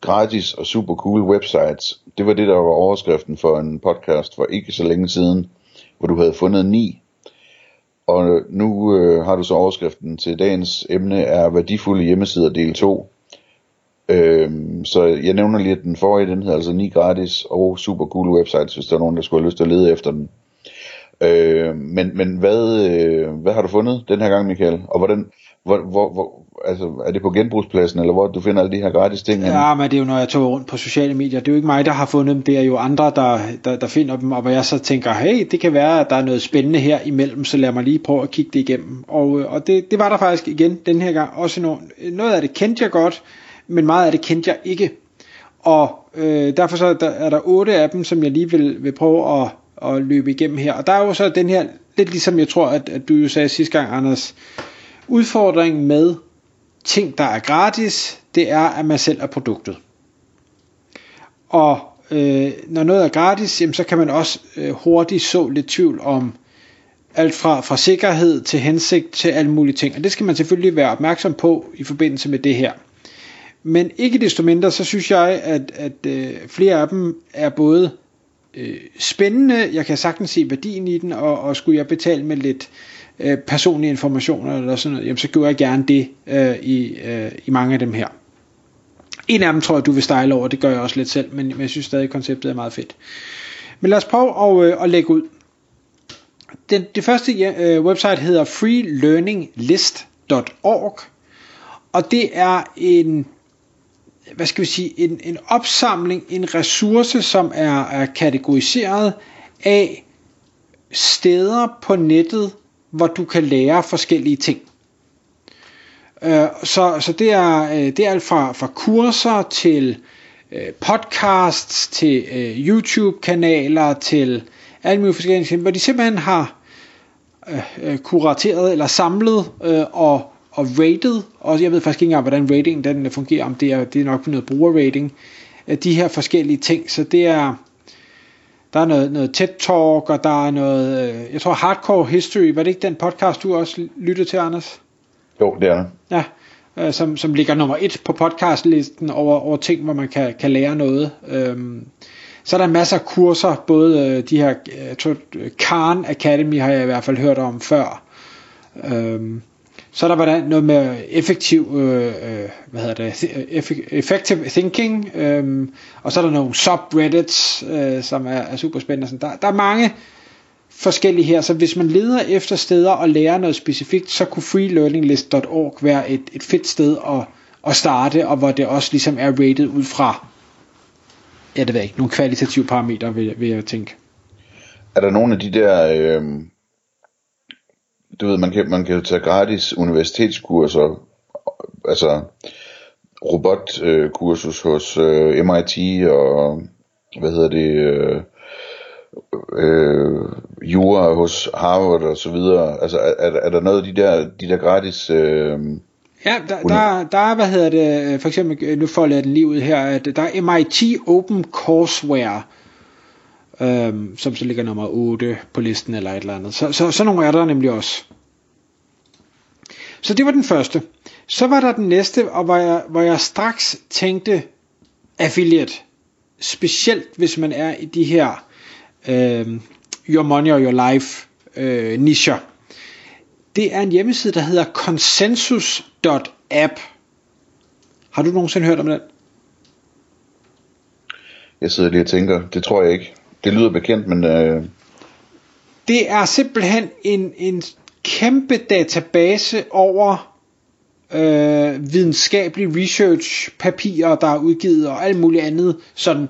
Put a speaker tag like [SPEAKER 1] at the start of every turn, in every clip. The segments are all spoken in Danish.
[SPEAKER 1] gratis og super cool websites. Det var det, der var overskriften for en podcast for ikke så længe siden, hvor du havde fundet ni. Og nu øh, har du så overskriften til dagens emne er værdifulde hjemmesider del 2. Øhm, så jeg nævner lige, at den forrige, den hedder altså ni gratis og super cool websites, hvis der er nogen, der skulle have lyst til at lede efter den. Øh, men men hvad, øh, hvad har du fundet den her gang, Michael? Og hvordan, hvor, hvor, hvor, altså, er det på genbrugspladsen, eller hvor du finder alle de her gratis ting?
[SPEAKER 2] Ja, men det er jo, når jeg tog rundt på sociale medier. Det er jo ikke mig, der har fundet dem. Det er jo andre, der, der, der finder dem. Og hvor jeg så tænker, hey, det kan være, at der er noget spændende her imellem, så lad mig lige prøve at kigge det igennem. Og, øh, og det, det var der faktisk igen den her gang. Også noget, noget af det kendte jeg godt, men meget af det kendte jeg ikke. Og øh, derfor så er der, er der otte af dem, som jeg lige vil, vil prøve at, at løbe igennem her. Og der er jo så den her, lidt ligesom jeg tror, at, at du jo sagde sidste gang, Anders, udfordringen med ting, der er gratis, det er, at man selv er produktet. Og øh, når noget er gratis, jamen, så kan man også øh, hurtigt så lidt tvivl om alt fra, fra sikkerhed til hensigt til alle mulige ting. Og det skal man selvfølgelig være opmærksom på i forbindelse med det her. Men ikke desto mindre, så synes jeg, at, at øh, flere af dem er både øh, spændende, jeg kan sagtens se værdien i den, og, og skulle jeg betale med lidt øh, personlige informationer eller sådan noget, jamen, så gør jeg gerne det øh, i, øh, i mange af dem her. En af dem tror jeg, du vil style over, det gør jeg også lidt selv, men, men jeg synes stadig, at konceptet er meget fedt. Men lad os prøve at, øh, at lægge ud. Den, det første øh, website hedder freelearninglist.org, og det er en hvad skal vi sige, en, en opsamling, en ressource, som er, er kategoriseret af steder på nettet, hvor du kan lære forskellige ting. Øh, så, så det er, øh, det er alt fra, fra kurser til øh, podcasts, til øh, YouTube-kanaler, til alle mulige forskellige ting, hvor de simpelthen har øh, kurateret eller samlet og og rated, og jeg ved faktisk ikke engang, hvordan rating den fungerer, om det er, det er nok noget brugerrating, de her forskellige ting, så det er, der er noget, noget TED Talk, og der er noget, øh, jeg tror Hardcore History, var det ikke den podcast, du også lyttede til, Anders?
[SPEAKER 1] Jo, det er det.
[SPEAKER 2] Ja, øh, som, som ligger nummer et på podcastlisten over, over ting, hvor man kan, kan lære noget. Øhm, så er der masser af kurser, både øh, de her, jeg tror, Khan Academy har jeg i hvert fald hørt om før. Øhm, så er der hvordan, noget med effektiv, øh, øh hvad hedder det, øh, effective thinking, øh, og så er der nogle subreddits, øh, som er, er super spændende. Sådan. Der, der er mange forskellige her, så hvis man leder efter steder og lærer noget specifikt, så kunne freelearninglist.org være et, et fedt sted at, at starte, og hvor det også ligesom er rated ud fra, ja det ved jeg ikke, nogle kvalitative parametre, vil, vil jeg tænke.
[SPEAKER 1] Er der nogle af de der... Øh du ved, man kan, man kan jo tage gratis universitetskurser, altså robotkursus øh, hos øh, MIT og, hvad hedder det, øh, øh, jura hos Harvard og så videre. Altså er, er der noget af de der, de der gratis... Øh,
[SPEAKER 2] Ja, der, der, der er, hvad hedder det, for eksempel, nu får jeg den lige ud her, at der er MIT Open Courseware, øhm, som så ligger nummer 8 på listen eller et eller andet. Så, så, så nogle er der nemlig også. Så det var den første. Så var der den næste, og hvor jeg, hvor jeg straks tænkte affiliate. Specielt hvis man er i de her øh, Your Money or Your Life øh, nischer. Det er en hjemmeside, der hedder consensus.app. Har du nogensinde hørt om den?
[SPEAKER 1] Jeg sidder lige og tænker, det tror jeg ikke. Det lyder bekendt, men... Øh...
[SPEAKER 2] Det er simpelthen en, en kæmpe database over øh, videnskabelige research papirer, der er udgivet og alt muligt andet, sådan,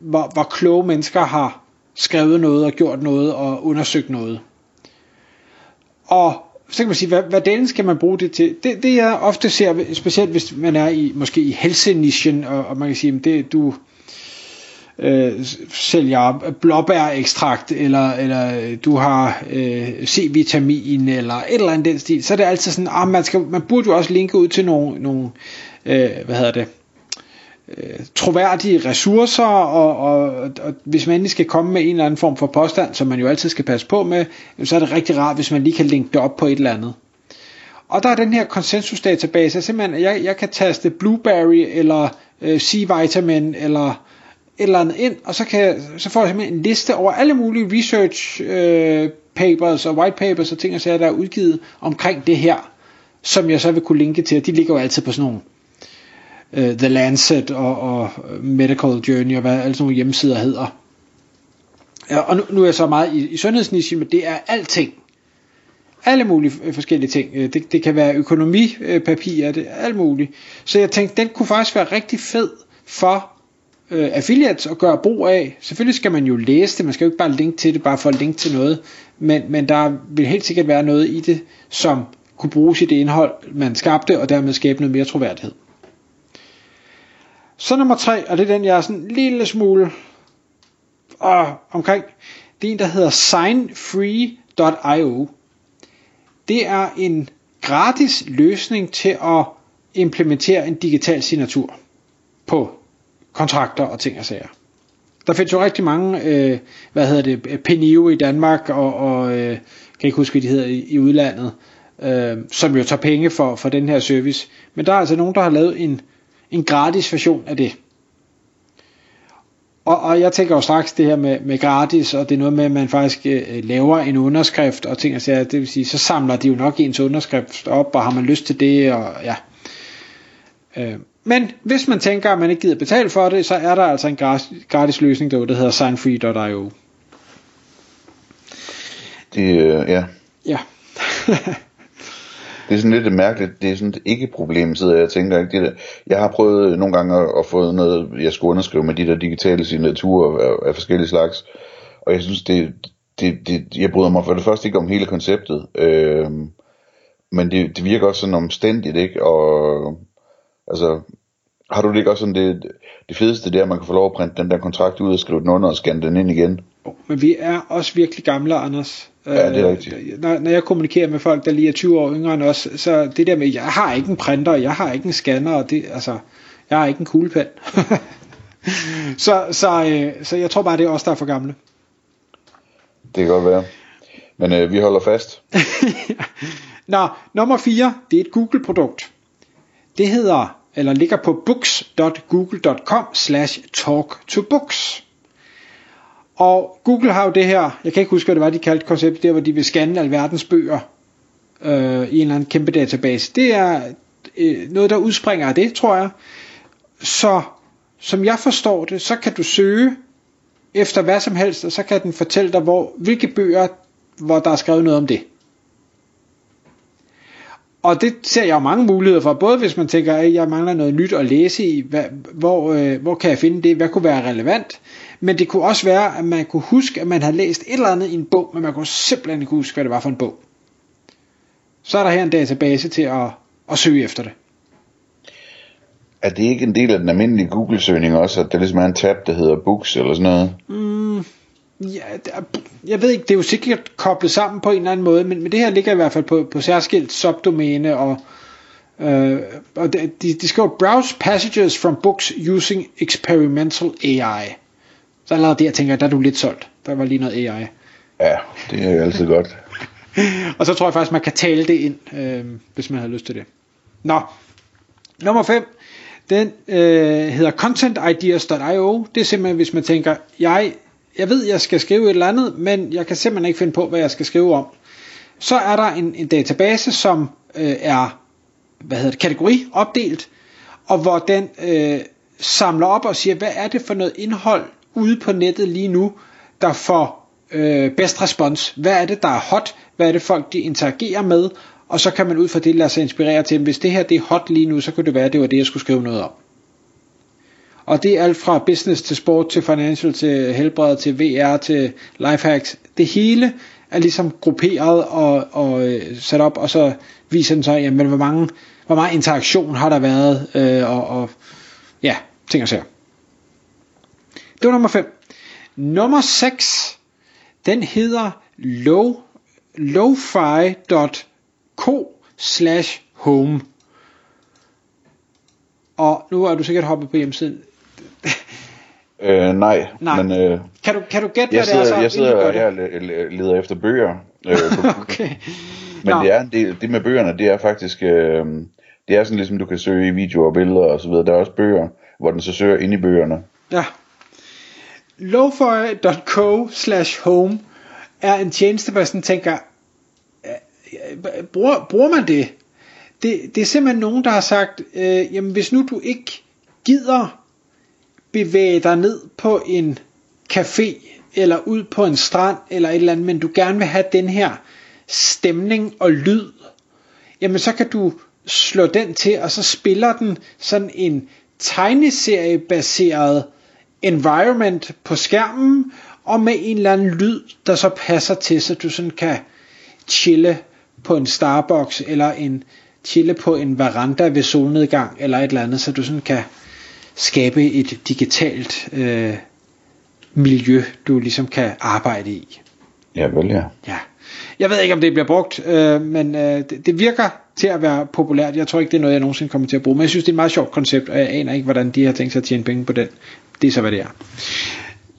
[SPEAKER 2] hvor, hvor kloge mennesker har skrevet noget og gjort noget og undersøgt noget. Og så kan man sige, hvad, hvad delen skal man bruge det til? Det, det jeg ofte ser, specielt hvis man er i måske i helsenischen, og, og man kan sige, det, du, øh, sælger blåbærekstrakt, eller, eller du har øh, C-vitamin, eller et eller andet den stil, så er det altid sådan, ah, man, skal, man burde jo også linke ud til nogle, nogle øh, hvad hedder det, øh, troværdige ressourcer, og, og, og hvis man endelig skal komme med en eller anden form for påstand, som man jo altid skal passe på med, så er det rigtig rart, hvis man lige kan linke det op på et eller andet. Og der er den her konsensusdatabase, simpelthen, jeg, jeg kan taste Blueberry, eller øh, C-vitamin, eller eller andet ind, og så, kan, så får jeg simpelthen en liste over alle mulige research øh, papers og white papers og ting og sager, der er udgivet omkring det her, som jeg så vil kunne linke til, de ligger jo altid på sådan nogle øh, The Lancet og, og øh, Medical Journey og hvad alle sådan nogle hjemmesider hedder. Ja, og nu, nu er jeg så meget i, i sundhedsniche, men det er alting. Alle mulige øh, forskellige ting. Øh, det, det kan være økonomipapirer, det er alt muligt. Så jeg tænkte, den kunne faktisk være rigtig fed for øh, affiliates at gøre brug af. Selvfølgelig skal man jo læse det, man skal jo ikke bare linke til det, bare for at linke til noget. Men, men der vil helt sikkert være noget i det, som kunne bruges i det indhold, man skabte, og dermed skabe noget mere troværdighed. Så nummer tre, og det er den, jeg er sådan en lille smule øh, omkring, det er en, der hedder signfree.io. Det er en gratis løsning til at implementere en digital signatur på kontrakter og ting og sager. Der findes jo rigtig mange, øh, hvad hedder det, øh, Penio i Danmark, og, og øh, kan ikke huske, hvad de hedder i, i udlandet, øh, som jo tager penge for, for den her service. Men der er altså nogen, der har lavet en en gratis version af det. Og, og jeg tænker jo straks det her med, med gratis, og det er noget med, at man faktisk øh, laver en underskrift og ting og sager, det vil sige, så samler de jo nok ens underskrift op, og har man lyst til det, og ja. Øh, men hvis man tænker, at man ikke gider betale for det, så er der altså en gratis, løsning derude, der hedder signfree.io.
[SPEAKER 1] Det, øh, ja.
[SPEAKER 2] Ja.
[SPEAKER 1] Det er sådan lidt mærkeligt, det er sådan et ikke-problem, sidder jeg og tænker. Ikke? Det der, jeg har prøvet nogle gange at, at få noget, jeg skulle underskrive med de der digitale signaturer af, af forskellige slags, og jeg synes, det, det, det, jeg bryder mig for det første ikke om hele konceptet, øh, men det, det virker også sådan omstændigt, ikke? Og altså, har du det ikke også sådan, det, det fedeste det er, at man kan få lov at printe den der kontrakt ud og skrive den under og scanne den ind igen?
[SPEAKER 2] Men vi er også virkelig gamle, Anders.
[SPEAKER 1] Ja, det er rigtigt.
[SPEAKER 2] Øh, når, når jeg kommunikerer med folk, der lige er 20 år yngre end os, så det der med, jeg har ikke en printer, jeg har ikke en scanner, og det, altså, jeg har ikke en kuglepen. så, så, øh, så jeg tror bare, det er os, der er for gamle.
[SPEAKER 1] Det kan godt være. Men øh, vi holder fast.
[SPEAKER 2] Nå, nummer 4, det er et Google-produkt. Det hedder, eller ligger på books.google.com slash talk to books. Og Google har jo det her, jeg kan ikke huske, hvad det var, de kaldte koncept, der hvor de vil scanne alverdens bøger øh, i en eller anden kæmpe database. Det er øh, noget, der udspringer af det, tror jeg. Så som jeg forstår det, så kan du søge efter hvad som helst, og så kan den fortælle dig, hvor, hvilke bøger, hvor der er skrevet noget om det. Og det ser jeg jo mange muligheder for, både hvis man tænker, at jeg mangler noget nyt at læse i, hvad, hvor, øh, hvor kan jeg finde det, hvad kunne være relevant, men det kunne også være, at man kunne huske, at man havde læst et eller andet i en bog, men man kunne simpelthen ikke huske, hvad det var for en bog. Så er der her en database til at, at søge efter det.
[SPEAKER 1] Er det ikke en del af den almindelige Google-søgning også, at der ligesom er en tab, der hedder Books eller sådan noget?
[SPEAKER 2] Mm, ja, jeg ved ikke, det er jo sikkert koblet sammen på en eller anden måde, men, men det her ligger i hvert fald på, på særskilt subdomæne, og, øh, og de, de skriver, browse passages from books using experimental AI. Så allerede der tænker jeg, der er du lidt solgt. Der var lige noget AI.
[SPEAKER 1] Ja, det er jo altid godt.
[SPEAKER 2] og så tror jeg faktisk, man kan tale det ind, øh, hvis man har lyst til det. Nå, nummer 5. Den øh, hedder contentideas.io. Det er simpelthen, hvis man tænker, jeg, jeg ved, jeg skal skrive et eller andet, men jeg kan simpelthen ikke finde på, hvad jeg skal skrive om. Så er der en, en database, som øh, er hvad hedder det, kategori opdelt, og hvor den øh, samler op og siger, hvad er det for noget indhold, ude på nettet lige nu, der får øh, bedst respons. Hvad er det, der er hot? Hvad er det, folk de interagerer med? Og så kan man ud fra det lade sig inspirere til, hvis det her det er hot lige nu, så kunne det være, at det var det, jeg skulle skrive noget om. Og det er alt fra business til sport, til financial, til helbred, til VR, til lifehacks. Det hele er ligesom grupperet og, og øh, sat op, og så viser den så, jamen, hvor, mange, hvor meget interaktion har der været, øh, og, og ja, ting og sager. Det var nummer 5. Nummer 6, den hedder low, lofi.co slash home. Og nu er du sikkert hoppet på hjemmesiden.
[SPEAKER 1] Øh, nej,
[SPEAKER 2] Nej.
[SPEAKER 1] men øh,
[SPEAKER 2] Kan du, kan du gætte,
[SPEAKER 1] jeg
[SPEAKER 2] hvad det er
[SPEAKER 1] sidder,
[SPEAKER 2] så?
[SPEAKER 1] jeg sidder
[SPEAKER 2] det?
[SPEAKER 1] og le- leder efter bøger. Øh, på,
[SPEAKER 2] Okay.
[SPEAKER 1] men det, er en del, det med bøgerne, det er faktisk, øh, det er sådan ligesom du kan søge i videoer og billeder og så videre. Der er også bøger, hvor den så søger ind i bøgerne.
[SPEAKER 2] Ja. Lofi.co slash home er en tjeneste, hvor jeg sådan tænker, øh, bruger, bruger man det? det? Det er simpelthen nogen, der har sagt, øh, jamen hvis nu du ikke gider bevæge dig ned på en café, eller ud på en strand, eller et eller andet, men du gerne vil have den her stemning og lyd, jamen så kan du slå den til, og så spiller den sådan en tegneseriebaseret environment på skærmen, og med en eller anden lyd, der så passer til, så du sådan kan chille på en Starbucks, eller en chille på en veranda ved solnedgang, eller et eller andet, så du sådan kan skabe et digitalt øh, miljø, du ligesom kan arbejde i.
[SPEAKER 1] Ja, vel ja.
[SPEAKER 2] Ja. Jeg ved ikke, om det bliver brugt, øh, men øh, det, det virker til at være populært. Jeg tror ikke, det er noget, jeg nogensinde kommer til at bruge, men jeg synes, det er et meget sjovt koncept, og jeg aner ikke, hvordan de har tænkt sig at tjene penge på den. Det er så, hvad det er.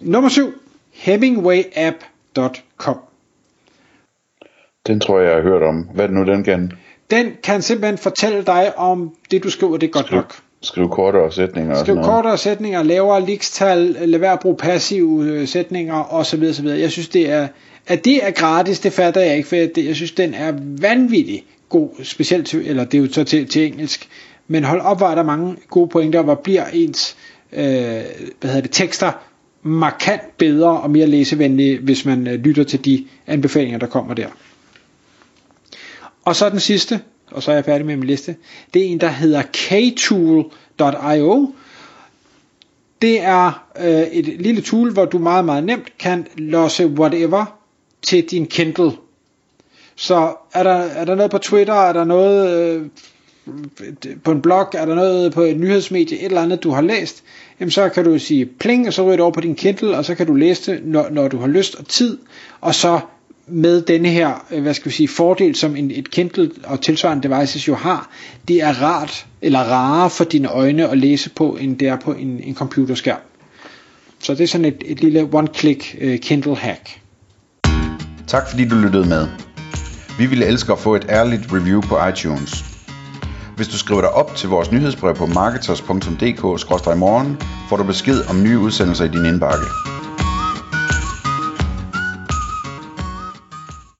[SPEAKER 2] Nummer 7. Hemingwayapp.com
[SPEAKER 1] Den tror jeg, jeg har hørt om. Hvad er det nu, den kan?
[SPEAKER 2] Den kan simpelthen fortælle dig, om det, du skriver, det er godt
[SPEAKER 1] Skriv,
[SPEAKER 2] nok.
[SPEAKER 1] Skriv kortere sætninger og
[SPEAKER 2] Skriv
[SPEAKER 1] noget.
[SPEAKER 2] kortere sætninger, lavere likstal, lad være at bruge passive øh, sætninger osv. osv. Jeg synes, det er, at det er gratis, det fatter jeg ikke, for jeg, jeg synes, den er vanvittig god, specielt til, eller det er jo så til, til engelsk, men hold op, hvor er der mange gode pointer, hvor bliver ens øh, hvad hedder det, tekster markant bedre og mere læsevenlige, hvis man øh, lytter til de anbefalinger, der kommer der. Og så den sidste, og så er jeg færdig med min liste, det er en, der hedder ktool.io. Det er øh, et lille tool, hvor du meget, meget nemt kan losse whatever til din Kindle. Så er der, er der noget på Twitter, er der noget øh, på en blog, er der noget på et nyhedsmedie, et eller andet, du har læst, jamen så kan du sige pling, og så ryger det over på din Kindle, og så kan du læse det, når, når du har lyst og tid, og så med denne her, øh, hvad skal vi sige, fordel, som en, et Kindle og tilsvarende devices jo har, det er rart, eller rarere for dine øjne at læse på, end det er på en, en computerskærm. Så det er sådan et, et lille one-click øh, Kindle hack.
[SPEAKER 1] Tak fordi du lyttede med. Vi ville elske at få et ærligt review på iTunes. Hvis du skriver dig op til vores nyhedsbrev på marketers.dk-morgen, får du besked om nye udsendelser i din indbakke.